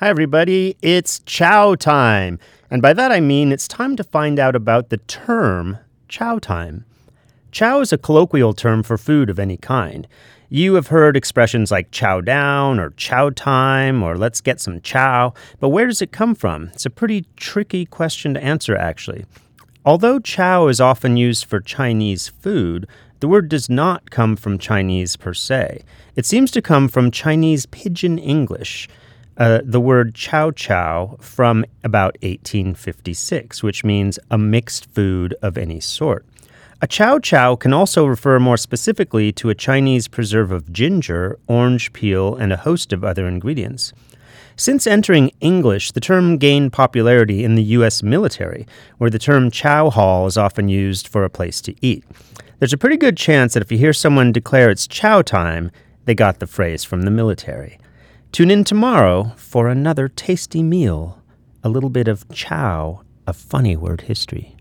Hi, everybody. It's chow time. And by that I mean it's time to find out about the term chow time. Chow is a colloquial term for food of any kind. You have heard expressions like chow down or chow time or let's get some chow, but where does it come from? It's a pretty tricky question to answer, actually. Although chow is often used for Chinese food, the word does not come from Chinese per se. It seems to come from Chinese Pidgin English uh, the word chow chow from about 1856, which means a mixed food of any sort. A chow chow can also refer more specifically to a Chinese preserve of ginger, orange peel, and a host of other ingredients. Since entering English, the term gained popularity in the U.S. military, where the term chow hall is often used for a place to eat. There's a pretty good chance that if you hear someone declare it's chow time, they got the phrase from the military. Tune in tomorrow for another tasty meal, a little bit of chow, a funny word history.